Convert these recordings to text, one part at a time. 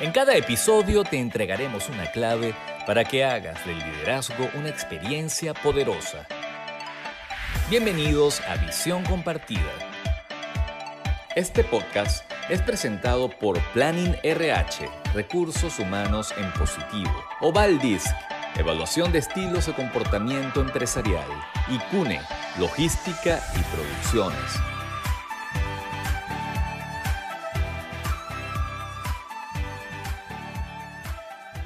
En cada episodio te entregaremos una clave para que hagas del liderazgo una experiencia poderosa. Bienvenidos a Visión Compartida. Este podcast es presentado por Planning RH, Recursos Humanos en Positivo, Ovaldisc, Evaluación de Estilos de Comportamiento Empresarial, y CUNE, Logística y Producciones.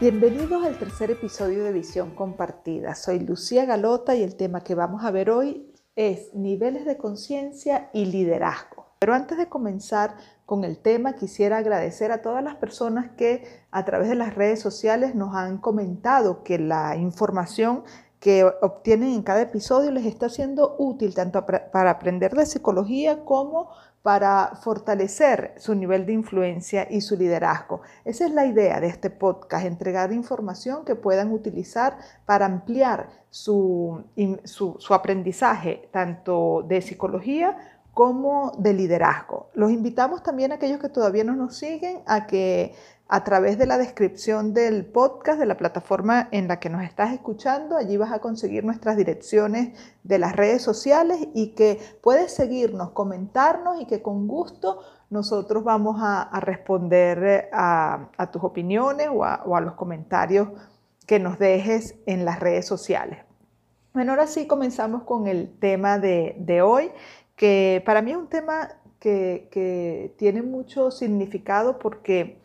Bienvenidos al tercer episodio de Visión Compartida. Soy Lucía Galota y el tema que vamos a ver hoy es niveles de conciencia y liderazgo. Pero antes de comenzar con el tema, quisiera agradecer a todas las personas que a través de las redes sociales nos han comentado que la información que obtienen en cada episodio les está siendo útil tanto para aprender de psicología como para fortalecer su nivel de influencia y su liderazgo. Esa es la idea de este podcast, entregar información que puedan utilizar para ampliar su, su, aprendizaje tanto de psicología como de liderazgo. Los invitamos también a aquellos que todavía no nos siguen a que a través de la descripción del podcast, de la plataforma en la que nos estás escuchando. Allí vas a conseguir nuestras direcciones de las redes sociales y que puedes seguirnos, comentarnos y que con gusto nosotros vamos a, responder eh, a, tus opiniones o a, los comentarios que nos dejes en las redes sociales. Bueno, ahora sí comenzamos con el tema de, hoy, que para mí es un tema que, que tiene mucho significado porque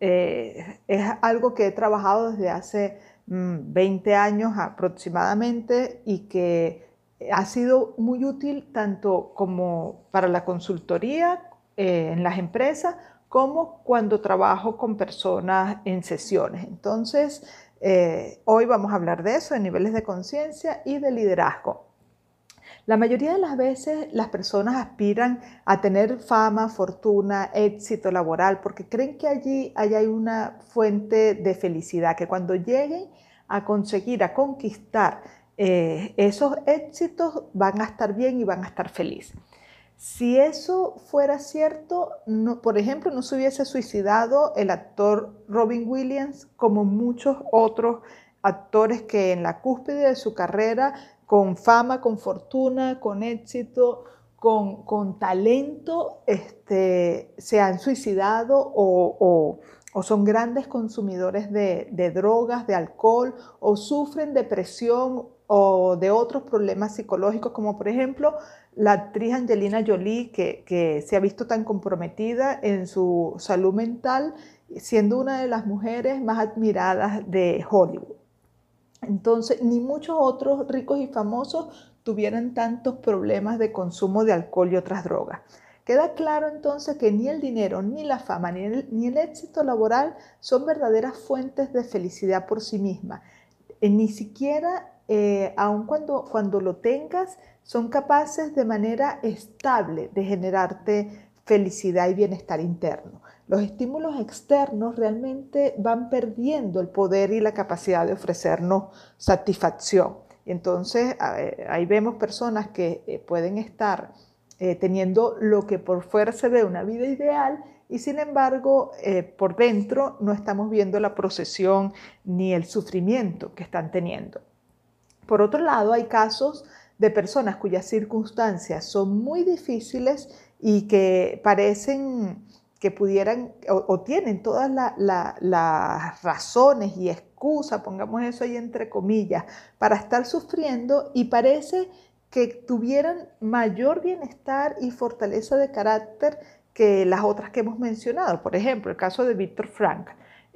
eh, es algo que he trabajado desde hace 20 mm, años aproximadamente y que ha sido muy útil tanto como para la consultoría eh, en las empresas como cuando trabajo con personas en sesiones. Entonces, eh, hoy vamos a hablar de eso, de niveles de conciencia y de liderazgo. La mayoría de las veces las personas aspiran a tener fama, fortuna, éxito laboral, porque creen que allí hay una fuente de felicidad, que cuando lleguen a conseguir, a conquistar eh, esos éxitos, van a estar bien y van a estar felices. Si eso fuera cierto, por ejemplo, no se hubiese suicidado el actor Robin Williams como muchos otros actores que en la cúspide de su carrera con fama, con fortuna, con éxito, con, talento, este, se han suicidado o, son grandes consumidores de, drogas, de alcohol, o sufren depresión o de otros problemas psicológicos, como por ejemplo la actriz Angelina Jolie, que, que se ha visto tan comprometida en su salud mental, siendo una de las mujeres más admiradas de Hollywood. Entonces, ni muchos otros ricos y famosos tuvieran tantos problemas de consumo de alcohol y otras drogas. Queda claro entonces que ni el dinero, ni la fama, ni el, éxito laboral son verdaderas fuentes de felicidad por sí mismas. Eh, ni siquiera, eh, aun cuando, cuando lo tengas, son capaces de manera estable de generarte felicidad y bienestar interno los estímulos externos realmente van perdiendo el poder y la capacidad de ofrecernos satisfacción. Entonces, ahí vemos personas que eh, pueden estar eh, teniendo lo que por fuera se ve una vida ideal y sin embargo eh, por dentro no estamos viendo la procesión ni el sufrimiento que están teniendo. Por otro lado, hay casos de personas cuyas circunstancias son muy difíciles y que parecen que pudieran o, tienen todas las razones y excusas, pongamos eso ahí entre comillas, para estar sufriendo y parece que tuvieran mayor bienestar y fortaleza de carácter que las otras que hemos mencionado. Por ejemplo, el caso de Víctor Frank,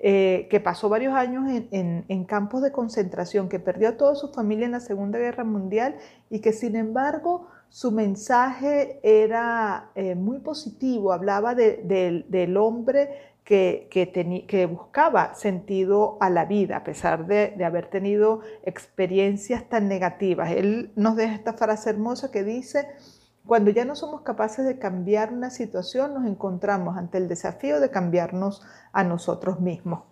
eh, que pasó varios años en, campos de concentración, que perdió a toda su familia en la Segunda Guerra Mundial y que sin embargo su mensaje era eh, muy positivo, hablaba del hombre que, que, buscaba sentido a la vida, a pesar de, de, haber tenido experiencias tan negativas. Él nos deja esta frase hermosa que dice, cuando ya no somos capaces de cambiar una situación, nos encontramos ante el desafío de cambiarnos a nosotros mismos.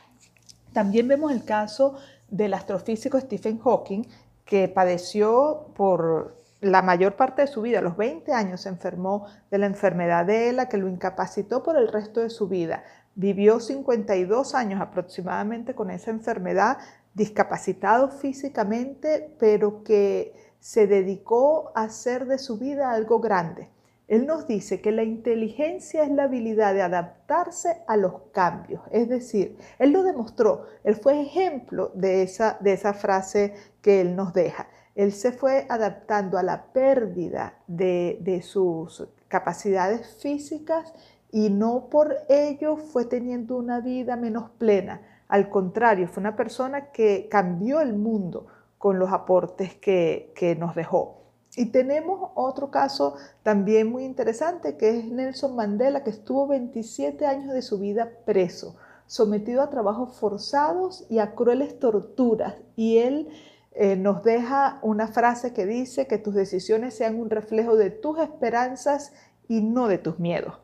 También vemos el caso del astrofísico Stephen Hawking, que padeció por la mayor parte de su vida, a los 20 años, se enfermó de la enfermedad de ELA que lo incapacitó por el resto de su vida. vivió 52 años aproximadamente con esa enfermedad, discapacitado físicamente, pero que se dedicó a hacer de su vida algo grande. Él nos dice que la inteligencia es la habilidad de adaptarse a los cambios. Es decir, él lo demostró, él fue ejemplo de esa, de esa frase que él nos deja. Él se fue adaptando a la pérdida de, de sus capacidades físicas y no por ello fue teniendo una vida menos plena. Al contrario, fue una persona que cambió el mundo con los aportes que, que nos dejó. Y tenemos otro caso también muy interesante que es Nelson Mandela, que estuvo 27 años de su vida preso, sometido a trabajos forzados y a crueles torturas. Y él eh, nos deja una frase que dice que tus decisiones sean un reflejo de tus esperanzas y no de tus miedos.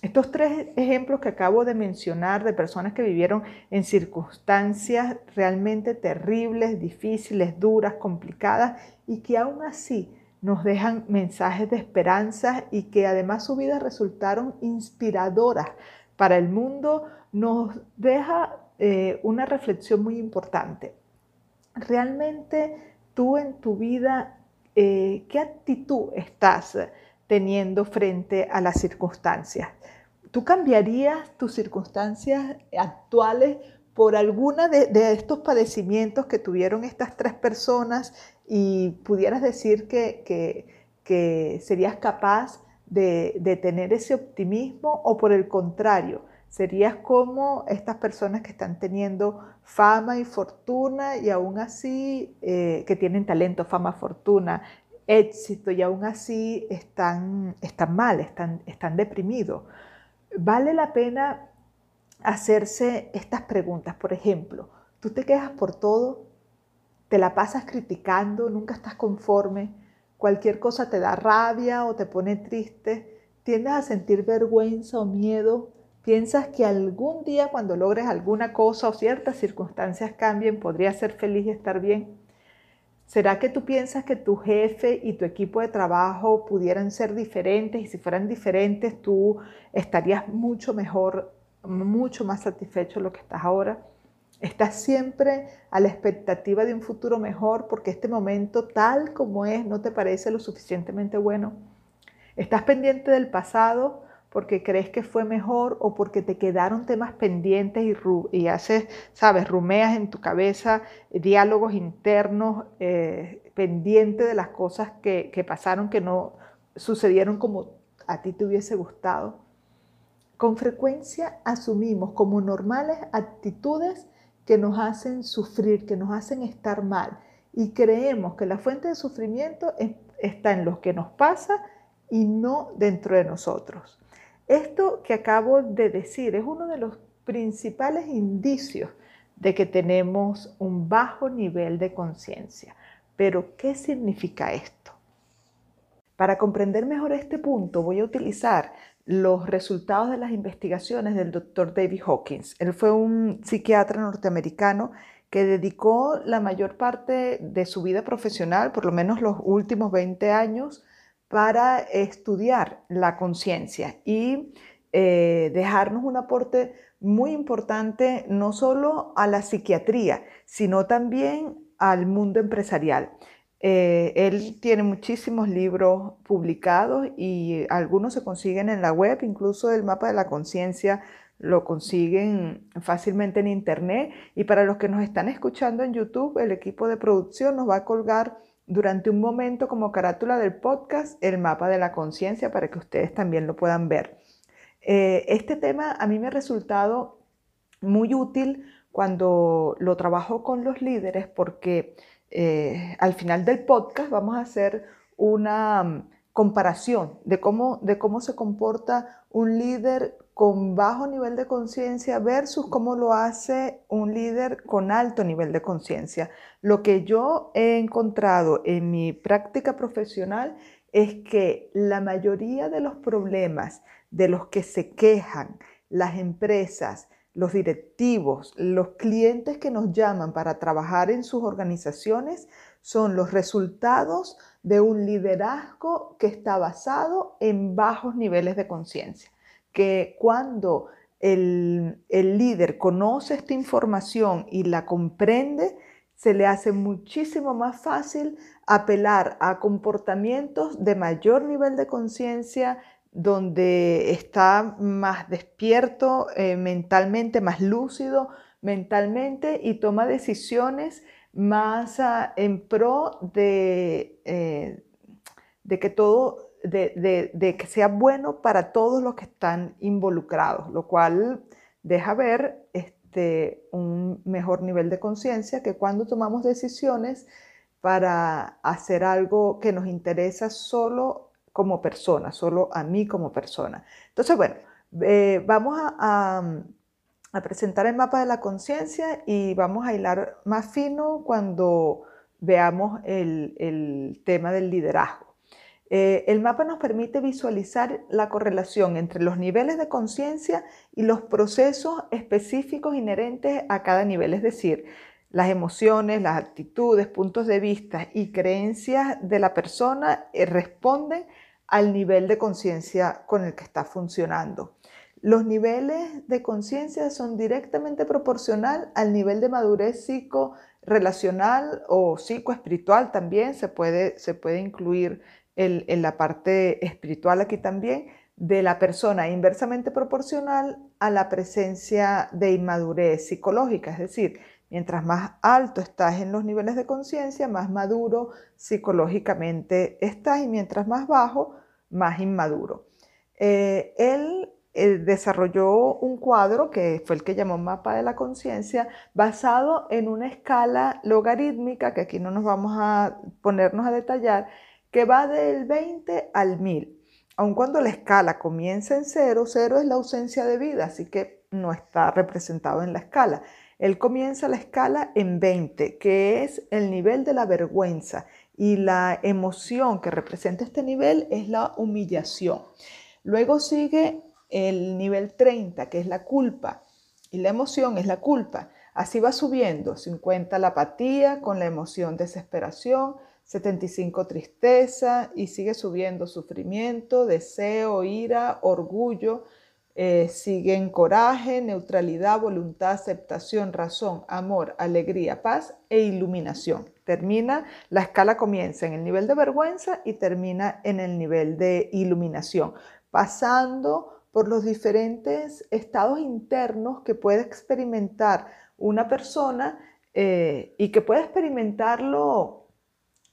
Estos tres ejemplos que acabo de mencionar de personas que vivieron en circunstancias realmente terribles, difíciles, duras, complicadas y que aún así nos dejan mensajes de esperanza y que además sus vidas resultaron inspiradoras para el mundo, nos deja eh, una reflexión muy importante. Realmente tú en tu vida, eh, ¿qué actitud estás teniendo frente a las circunstancias? ¿Tú cambiarías tus circunstancias actuales por alguna de, estos padecimientos que tuvieron estas tres personas y pudieras decir que, serías capaz de, tener ese optimismo o por el contrario, serías como estas personas que están teniendo fama y fortuna y aún así, eh, que tienen talento, fama, fortuna, éxito y aún así están, están mal, están, están deprimidos. Vale la pena hacerse estas preguntas. Por ejemplo, tú te quejas por todo, te la pasas criticando, nunca estás conforme, cualquier cosa te da rabia o te pone triste, tiendes a sentir vergüenza o miedo, piensas que algún día cuando logres alguna cosa o ciertas circunstancias cambien, podrías ser feliz y estar bien. ¿Será que tú piensas que tu jefe y tu equipo de trabajo pudieran ser diferentes y si fueran diferentes tú estarías mucho mejor mucho más satisfecho de lo que estás ahora. Estás siempre a la expectativa de un futuro mejor porque este momento tal como es no te parece lo suficientemente bueno. Estás pendiente del pasado porque crees que fue mejor o porque te quedaron temas pendientes y, y haces, sabes, rumeas en tu cabeza, diálogos internos eh, pendientes de las cosas que, que pasaron que no sucedieron como a ti te hubiese gustado. Con frecuencia asumimos como normales actitudes que nos hacen sufrir, que nos hacen estar mal y creemos que la fuente de sufrimiento está en lo que nos pasa y no dentro de nosotros. Esto que acabo de decir es uno de los principales indicios de que tenemos un bajo nivel de conciencia. Pero, ¿qué significa esto? Para comprender mejor este punto voy a utilizar los resultados de las investigaciones del doctor David Hawkins. Él fue un psiquiatra norteamericano que dedicó la mayor parte de su vida profesional, por lo menos los últimos 20 años, para estudiar la conciencia y eh, dejarnos un aporte muy importante no solo a la psiquiatría, sino también al mundo empresarial. Eh, él tiene muchísimos libros publicados y algunos se consiguen en la web, incluso el mapa de la conciencia lo consiguen fácilmente en internet. Y para los que nos están escuchando en YouTube, el equipo de producción nos va a colgar durante un momento como carátula del podcast el mapa de la conciencia para que ustedes también lo puedan ver. Eh, este tema a mí me ha resultado muy útil cuando lo trabajo con los líderes porque eh, al final del podcast vamos a hacer una mm, comparación de cómo, de cómo se comporta un líder con bajo nivel de conciencia versus cómo lo hace un líder con alto nivel de conciencia. Lo que yo he encontrado en mi práctica profesional es que la mayoría de los problemas de los que se quejan las empresas, los directivos, los clientes que nos llaman para trabajar en sus organizaciones son los resultados de un liderazgo que está basado en bajos niveles de conciencia, que cuando el, el líder conoce esta información y la comprende, se le hace muchísimo más fácil apelar a comportamientos de mayor nivel de conciencia, donde está más despierto eh, mentalmente, más lúcido mentalmente y toma decisiones más ah, en pro de, eh, de que todo, de, de, que sea bueno para todos los que están involucrados, lo cual deja ver este, un mejor nivel de conciencia que cuando tomamos decisiones para hacer algo que nos interesa solo como persona, solo a mí como persona. Entonces, bueno, eh, vamos a, presentar el mapa de la conciencia y vamos a hilar más fino cuando veamos el, tema del liderazgo. Eh, el mapa nos permite visualizar la correlación entre los niveles de conciencia y los procesos específicos inherentes a cada nivel, es decir, las emociones, las actitudes, puntos de vista y creencias de la persona eh, responden al nivel de conciencia con el que está funcionando. Los niveles de conciencia son directamente proporcional al nivel de madurez psico-relacional o psicoespiritual también, se puede, se puede incluir en la parte espiritual aquí también, de la persona inversamente proporcional a la presencia de inmadurez psicológica, es decir, Mientras más alto estás en los niveles de conciencia, más maduro psicológicamente estás y mientras más bajo, más inmaduro. Eh, él eh, desarrolló un cuadro que fue el que llamó mapa de la conciencia, basado en una escala logarítmica, que aquí no nos vamos a ponernos a detallar, que va del 20 al 1000. Aun cuando la escala comienza en cero, cero es la ausencia de vida, así que no está representado en la escala. Él comienza la escala en 20, que es el nivel de la vergüenza y la emoción que representa este nivel es la humillación. Luego sigue el nivel 30, que es la culpa, y la emoción es la culpa. Así va subiendo, 50 la apatía con la emoción desesperación, 75 tristeza y sigue subiendo sufrimiento, deseo, ira, orgullo, eh, siguen coraje, neutralidad, voluntad, aceptación, razón, amor, alegría, paz e iluminación. Termina, la escala comienza en el nivel de vergüenza y termina en el nivel de iluminación, pasando por los diferentes estados internos que puede experimentar una persona eh, y que puede experimentarlo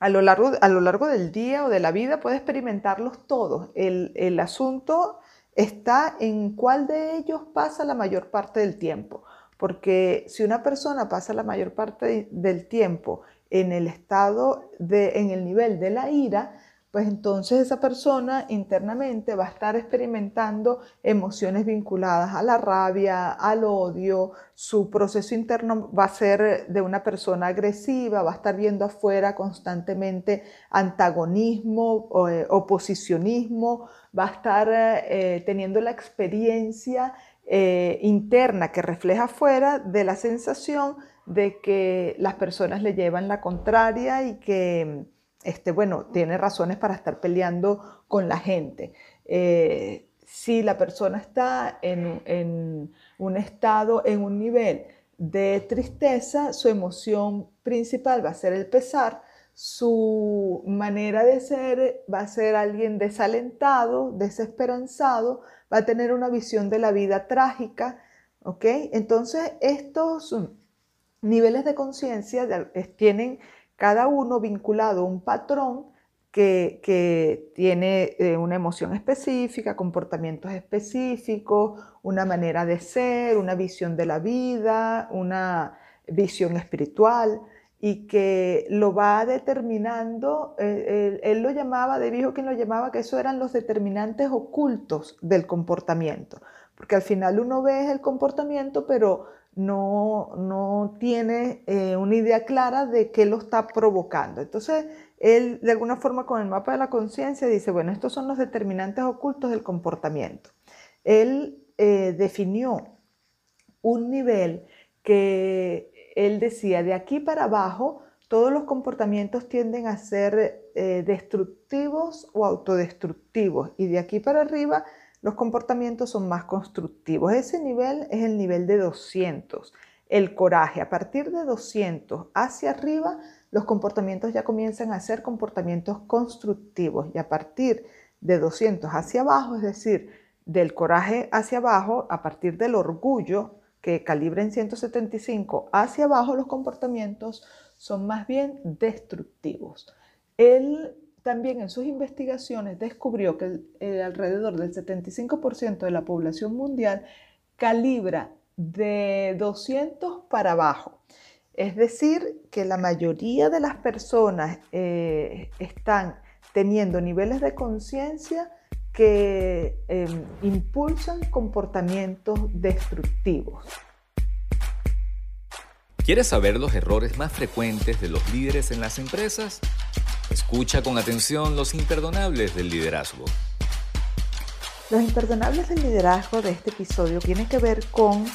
a lo, largo, a lo largo del día o de la vida, puede experimentarlos todos. El, el asunto está en cuál de ellos pasa la mayor parte del tiempo. Porque si una persona pasa la mayor parte del tiempo en el estado de, en el nivel de la ira, pues entonces esa persona internamente va a estar experimentando emociones vinculadas a la rabia, al odio, su proceso interno va a ser de una persona agresiva, va a estar viendo afuera constantemente antagonismo, eh, oposicionismo, va a estar eh, teniendo la experiencia eh, interna que refleja afuera de la sensación de que las personas le llevan la contraria y que este, bueno, tiene razones para estar peleando con la gente. Eh, si la persona está en, un estado, en un nivel de tristeza, su emoción principal va a ser el pesar, su manera de ser va a ser alguien desalentado, desesperanzado, va a tener una visión de la vida trágica, ¿ok? Entonces, estos niveles de conciencia tienen cada uno vinculado a un patrón que, tiene eh, una emoción específica, comportamientos específicos, una manera de ser, una visión de la vida, una visión espiritual y que lo va determinando, eh, él, lo llamaba, de viejo quien lo llamaba, que eso eran los determinantes ocultos del comportamiento, porque al final uno ve el comportamiento, pero no, no tiene eh, una idea clara de qué lo está provocando. Entonces, él de alguna forma con el mapa de la conciencia dice, bueno, estos son los determinantes ocultos del comportamiento. Él eh, definió un nivel que él decía, de aquí para abajo, todos los comportamientos tienden a ser eh, destructivos o autodestructivos y de aquí para arriba los comportamientos son más constructivos. Ese nivel es el nivel de 200. El coraje, a partir de 200 hacia arriba, los comportamientos ya comienzan a ser comportamientos constructivos y a partir de 200 hacia abajo, es decir, del coraje hacia abajo, a partir del orgullo, que calibra en 175 hacia abajo, los comportamientos son más bien destructivos. Él también en sus investigaciones descubrió que alrededor del 75% de la población mundial calibra de 200 para abajo. Es decir, que la mayoría de las personas eh, están teniendo niveles de conciencia que em, impulsan comportamientos destructivos. ¿Quieres saber los errores más frecuentes de los líderes en las empresas? Escucha con atención los imperdonables del liderazgo. Los imperdonables del liderazgo de este episodio tienen que ver con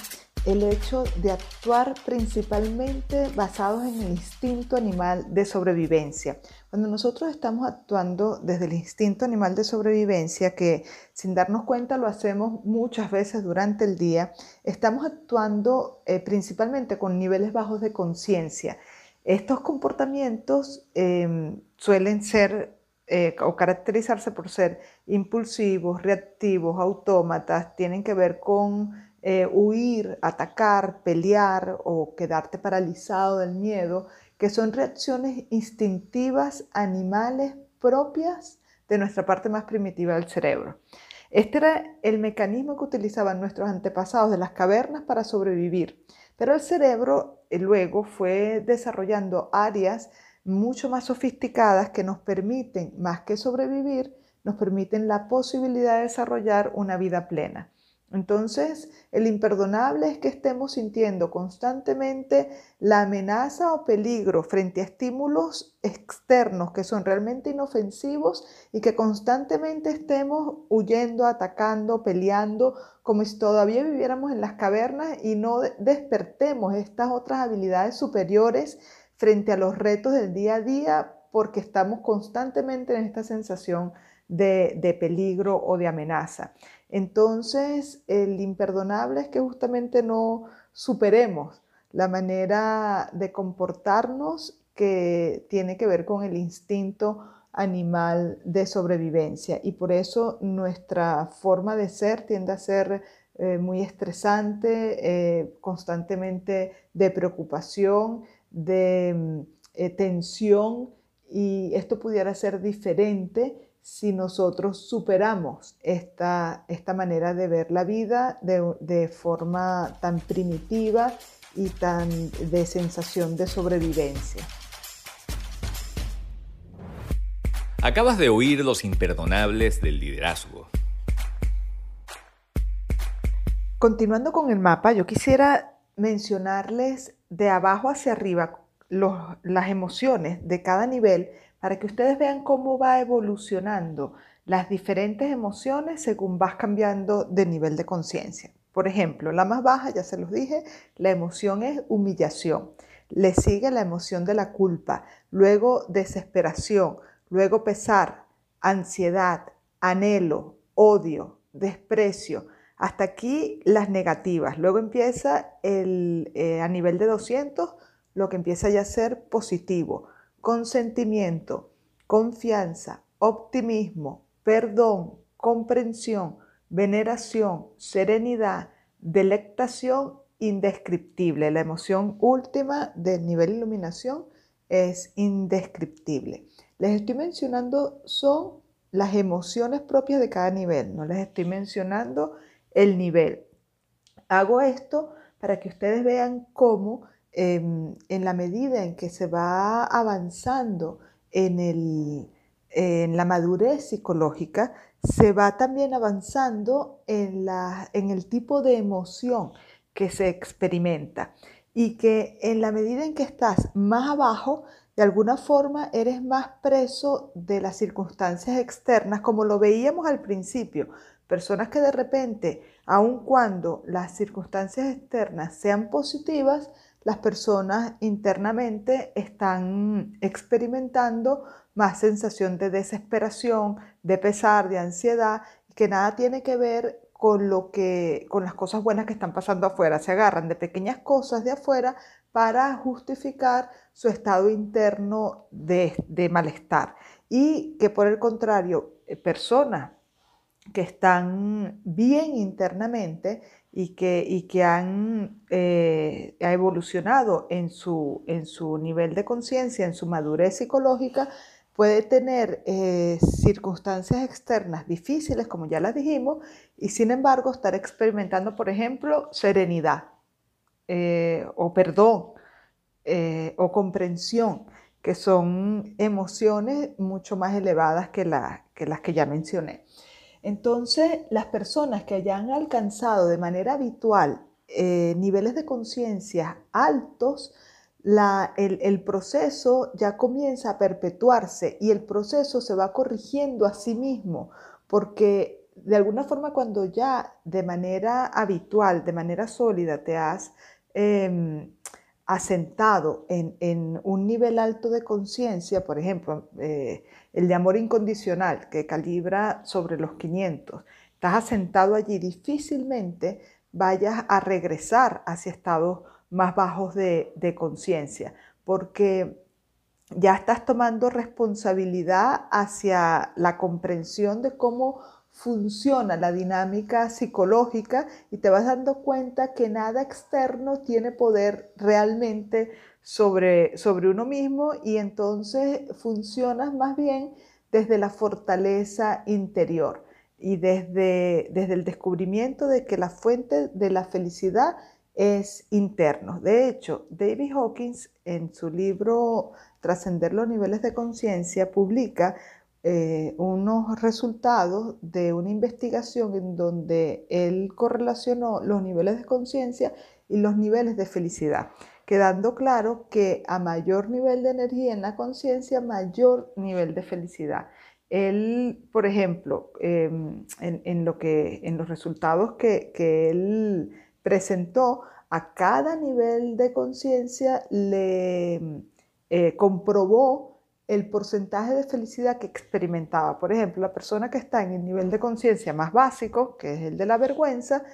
el hecho de actuar principalmente basados en el instinto animal de sobrevivencia. Cuando nosotros estamos actuando desde el instinto animal de sobrevivencia, que sin darnos cuenta lo hacemos muchas veces durante el día, estamos actuando eh, principalmente con niveles bajos de conciencia. Estos comportamientos em, suelen ser eh, o caracterizarse por ser impulsivos, reactivos, autómatas, tienen que ver con eh, huir, atacar, pelear o quedarte paralizado del miedo, que son reacciones instintivas animales propias de nuestra parte más primitiva del cerebro. Este era el mecanismo que utilizaban nuestros antepasados de las cavernas para sobrevivir, pero el cerebro eh, luego fue desarrollando áreas mucho más sofisticadas que nos permiten, más que sobrevivir, nos permiten la posibilidad de desarrollar una vida plena. Entonces, el imperdonable es que estemos sintiendo constantemente la amenaza o peligro frente a estímulos externos que son realmente inofensivos y que constantemente estemos huyendo, atacando, peleando, como si todavía viviéramos en las cavernas y no despertemos estas otras habilidades superiores frente a los retos del día a día porque estamos constantemente en esta sensación de, peligro o de amenaza. Entonces, el imperdonable es que justamente no superemos la manera de comportarnos que tiene que ver con el instinto animal de sobrevivencia. Y por eso nuestra forma de ser tiende a ser eh, muy estresante, eh, constantemente de preocupación, de mm, eh, tensión y esto pudiera ser diferente si nosotros superamos esta, esta manera de ver la vida de, forma tan primitiva y tan de sensación de sobrevivencia. Acabas de oír los imperdonables del liderazgo. Continuando con el mapa, yo quisiera mencionarles de abajo hacia arriba las emociones de cada nivel para que ustedes vean cómo va evolucionando las diferentes emociones según vas cambiando de nivel de conciencia. Por ejemplo, la más baja, ya se los dije, la emoción es humillación. Le sigue la emoción de la culpa, luego desesperación, luego pesar, ansiedad, anhelo, odio, desprecio. Hasta aquí las negativas. Luego empieza el, eh, a nivel de 200 lo que empieza ya a ser positivo consentimiento, confianza, optimismo, perdón, comprensión, veneración, serenidad, delectación indescriptible. La emoción última del nivel iluminación es indescriptible. Les estoy mencionando son las emociones propias de cada nivel, no les estoy mencionando el nivel. Hago esto para que ustedes vean cómo Em, en la medida en que se va avanzando en, la madurez psicológica, se va también avanzando en, en el tipo de emoción que se experimenta y que en la medida en que estás más abajo, de alguna forma eres más preso de las circunstancias externas, como lo veíamos al principio. Personas que de repente, aun cuando las circunstancias externas sean positivas, las personas internamente están experimentando más sensación de desesperación, de pesar, de ansiedad que nada tiene que ver con lo que con las cosas buenas que están pasando afuera, se agarran de pequeñas cosas de afuera para justificar su estado interno de, de malestar. Y que por el contrario, eh, personas que están bien internamente y que, y que han eh, evolucionado en su, en su nivel de conciencia, en su madurez psicológica, puede tener eh, circunstancias externas difíciles, como ya las dijimos, y sin embargo estar experimentando, por ejemplo, serenidad eh, o perdón o comprensión, que son emociones mucho más elevadas que, que las que ya mencioné. Entonces, las personas que hayan alcanzado de manera habitual eh, niveles de conciencia altos, el, proceso ya comienza a perpetuarse y el proceso se va corrigiendo a sí mismo, porque de alguna forma cuando ya de manera habitual, de manera sólida, te has em, asentado en, un nivel alto de conciencia, por ejemplo, eh, el de amor incondicional, que calibra sobre los 500, estás asentado allí, difícilmente vayas a regresar hacia estados más bajos de, conciencia, porque ya estás tomando responsabilidad hacia la comprensión de cómo funciona la dinámica psicológica y te vas dando cuenta que nada externo tiene poder realmente sobre, sobre uno mismo y entonces funcionas más bien desde la fortaleza interior y desde, desde el descubrimiento de que la fuente de la felicidad es interno. De hecho, David Hawkins en su libro Trascender los niveles de conciencia publica eh, unos resultados de una investigación en donde él correlacionó los niveles de conciencia y los niveles de felicidad quedando claro que a mayor nivel de energía en la conciencia, mayor nivel de felicidad. Él, por ejemplo, em, en, lo que, en los resultados que, él presentó, a cada nivel de conciencia le eh, comprobó el porcentaje de felicidad que experimentaba. Por ejemplo, la persona que está en el nivel de conciencia más básico, que es el de la vergüenza,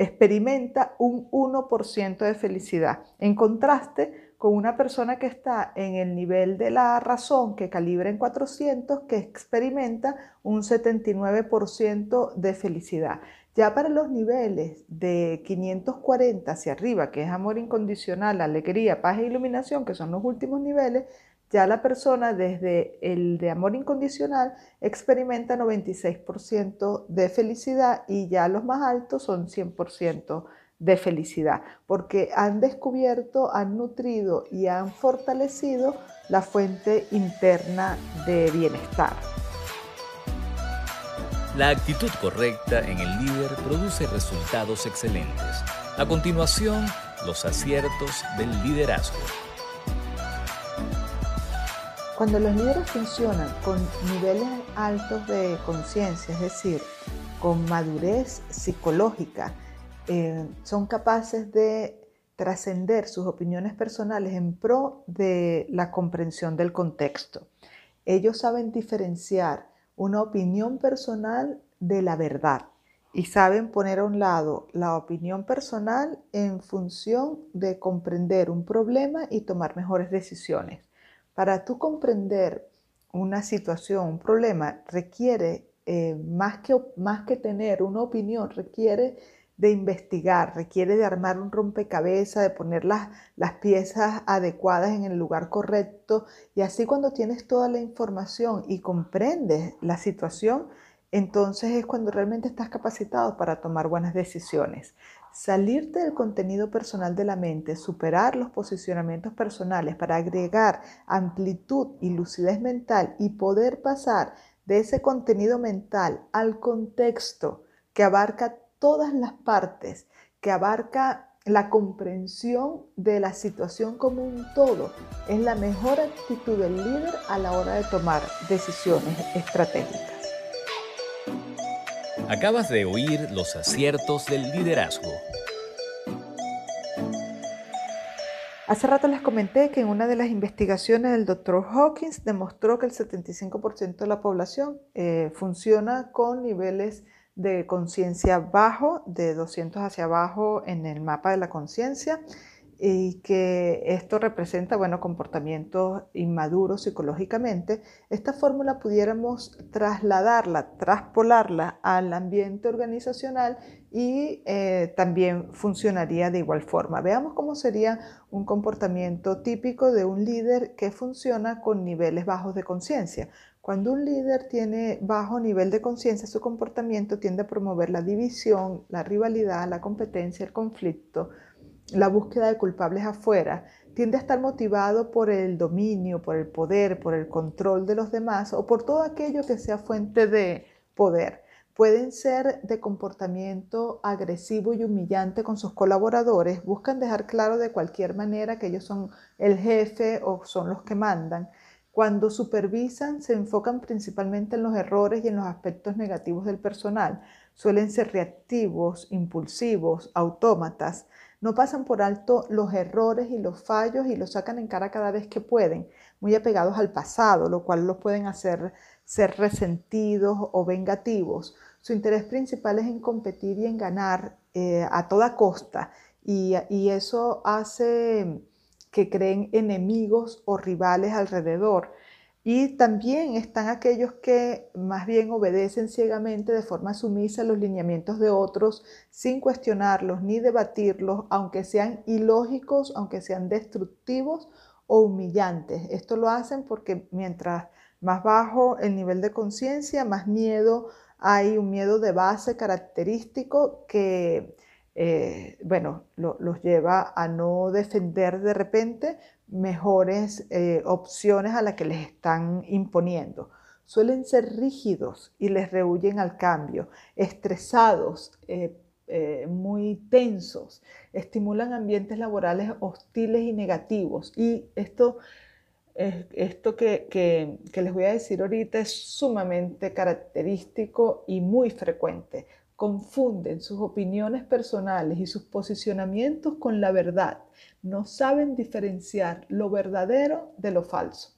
experimenta un 1% de felicidad, en contraste con una persona que está en el nivel de la razón, que calibra en 400, que experimenta un 79% de felicidad. Ya para los niveles de 540 hacia arriba, que es amor incondicional, alegría, paz e iluminación, que son los últimos niveles, ya la persona desde el de amor incondicional experimenta 96% de felicidad y ya los más altos son 100% de felicidad, porque han descubierto, han nutrido y han fortalecido la fuente interna de bienestar. La actitud correcta en el líder produce resultados excelentes. A continuación, los aciertos del liderazgo. Cuando los líderes funcionan con niveles altos de conciencia, es decir, con madurez psicológica, eh, son capaces de trascender sus opiniones personales en pro de la comprensión del contexto. Ellos saben diferenciar una opinión personal de la verdad y saben poner a un lado la opinión personal en función de comprender un problema y tomar mejores decisiones. Para tú comprender una situación, un problema, requiere eh, más, que, más que tener una opinión, requiere de investigar, requiere de armar un rompecabezas, de poner las, las, piezas adecuadas en el lugar correcto. Y así cuando tienes toda la información y comprendes la situación, entonces es cuando realmente estás capacitado para tomar buenas decisiones. Salirte del contenido personal de la mente, superar los posicionamientos personales para agregar amplitud y lucidez mental y poder pasar de ese contenido mental al contexto que abarca todas las partes, que abarca la comprensión de la situación como un todo, es la mejor actitud del líder a la hora de tomar decisiones estratégicas. Acabas de oír los aciertos del liderazgo. Hace rato les comenté que en una de las investigaciones del Dr. Hawkins demostró que el 75% de la población eh, funciona con niveles de conciencia bajo, de 200 hacia abajo en el mapa de la conciencia y que esto representa, bueno, comportamientos inmaduros psicológicamente, esta fórmula pudiéramos trasladarla, traspolarla al ambiente organizacional y eh, también funcionaría de igual forma. Veamos cómo sería un comportamiento típico de un líder que funciona con niveles bajos de conciencia. Cuando un líder tiene bajo nivel de conciencia, su comportamiento tiende a promover la división, la rivalidad, la competencia, el conflicto, la búsqueda de culpables afuera, tiende a estar motivado por el dominio, por el poder, por el control de los demás o por todo aquello que sea fuente de poder. Pueden ser de comportamiento agresivo y humillante con sus colaboradores, buscan dejar claro de cualquier manera que ellos son el jefe o son los que mandan. Cuando supervisan, se enfocan principalmente en los errores y en los aspectos negativos del personal. Suelen ser reactivos, impulsivos, autómatas no pasan por alto los errores y los fallos y los sacan en cara cada vez que pueden, muy apegados al pasado, lo cual los pueden hacer ser resentidos o vengativos. Su interés principal es en competir y en ganar eh, a toda costa y, y eso hace que creen enemigos o rivales alrededor y también están aquellos que más bien obedecen ciegamente de forma sumisa los lineamientos de otros sin cuestionarlos ni debatirlos, aunque sean ilógicos, aunque sean destructivos o humillantes. Esto lo hacen porque mientras más bajo el nivel de conciencia, más miedo hay, un miedo de base característico que, eh, bueno, los lleva a no defender de repente mejores eh, opciones a las que les están imponiendo. Suelen ser rígidos y les rehuyen al cambio, estresados, eh, eh, muy tensos, estimulan ambientes laborales hostiles y negativos. Y esto, esto que, que les voy a decir ahorita es sumamente característico y muy frecuente confunden sus opiniones personales y sus posicionamientos con la verdad. No saben diferenciar lo verdadero de lo falso.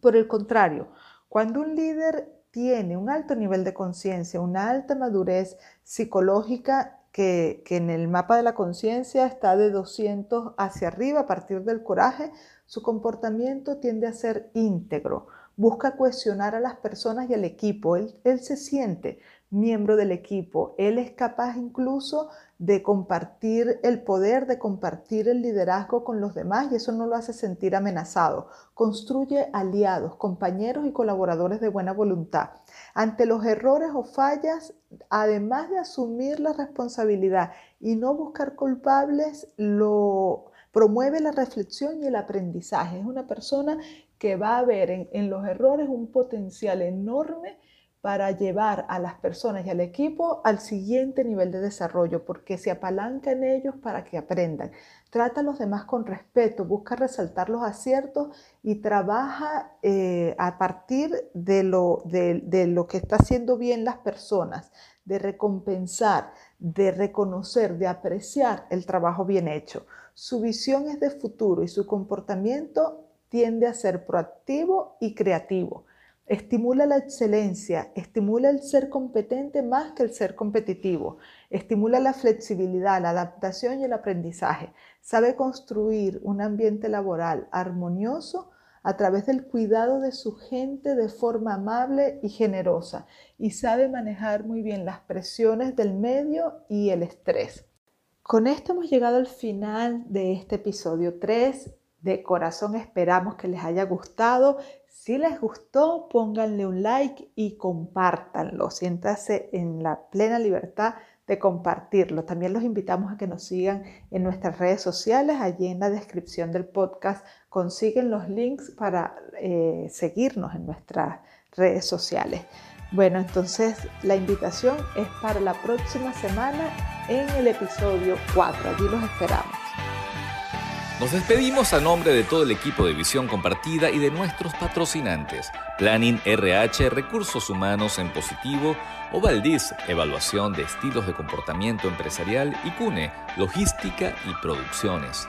Por el contrario, cuando un líder tiene un alto nivel de conciencia, una alta madurez psicológica que, que, en el mapa de la conciencia está de 200 hacia arriba a partir del coraje, su comportamiento tiende a ser íntegro, busca cohesionar a las personas y al equipo, él, él se siente miembro del equipo. Él es capaz incluso de compartir el poder, de compartir el liderazgo con los demás y eso no lo hace sentir amenazado. Construye aliados, compañeros y colaboradores de buena voluntad. Ante los errores o fallas, además de asumir la responsabilidad y no buscar culpables, lo promueve la reflexión y el aprendizaje. Es una persona que va a ver en, en los errores un potencial enorme para llevar a las personas y al equipo al siguiente nivel de desarrollo, porque se apalanca en ellos para que aprendan. Trata a los demás con respeto, busca resaltar los aciertos y trabaja eh, a partir de lo, de lo que está haciendo bien las personas, de recompensar, de reconocer, de apreciar el trabajo bien hecho. Su visión es de futuro y su comportamiento tiende a ser proactivo y creativo Estimula la excelencia, estimula el ser competente más que el ser competitivo, estimula la flexibilidad, la adaptación y el aprendizaje. Sabe construir un ambiente laboral armonioso a través del cuidado de su gente de forma amable y generosa y sabe manejar muy bien las presiones del medio y el estrés. Con esto hemos llegado al final de este episodio 3. De corazón esperamos que les haya gustado. Si les gustó, pónganle un like y compártanlo. Siéntase en la plena libertad de compartirlo. También los invitamos a que nos sigan en nuestras redes sociales. Allí en la descripción del podcast consiguen los links para eh, seguirnos en nuestras redes sociales. Bueno, entonces la invitación es para la próxima semana en el episodio 4. Allí los esperamos. Nos despedimos a nombre de todo el equipo de Visión Compartida y de nuestros patrocinantes, Planning RH, Recursos Humanos en Positivo, Ovaldis, Evaluación de Estilos de Comportamiento Empresarial y CUNE, Logística y Producciones.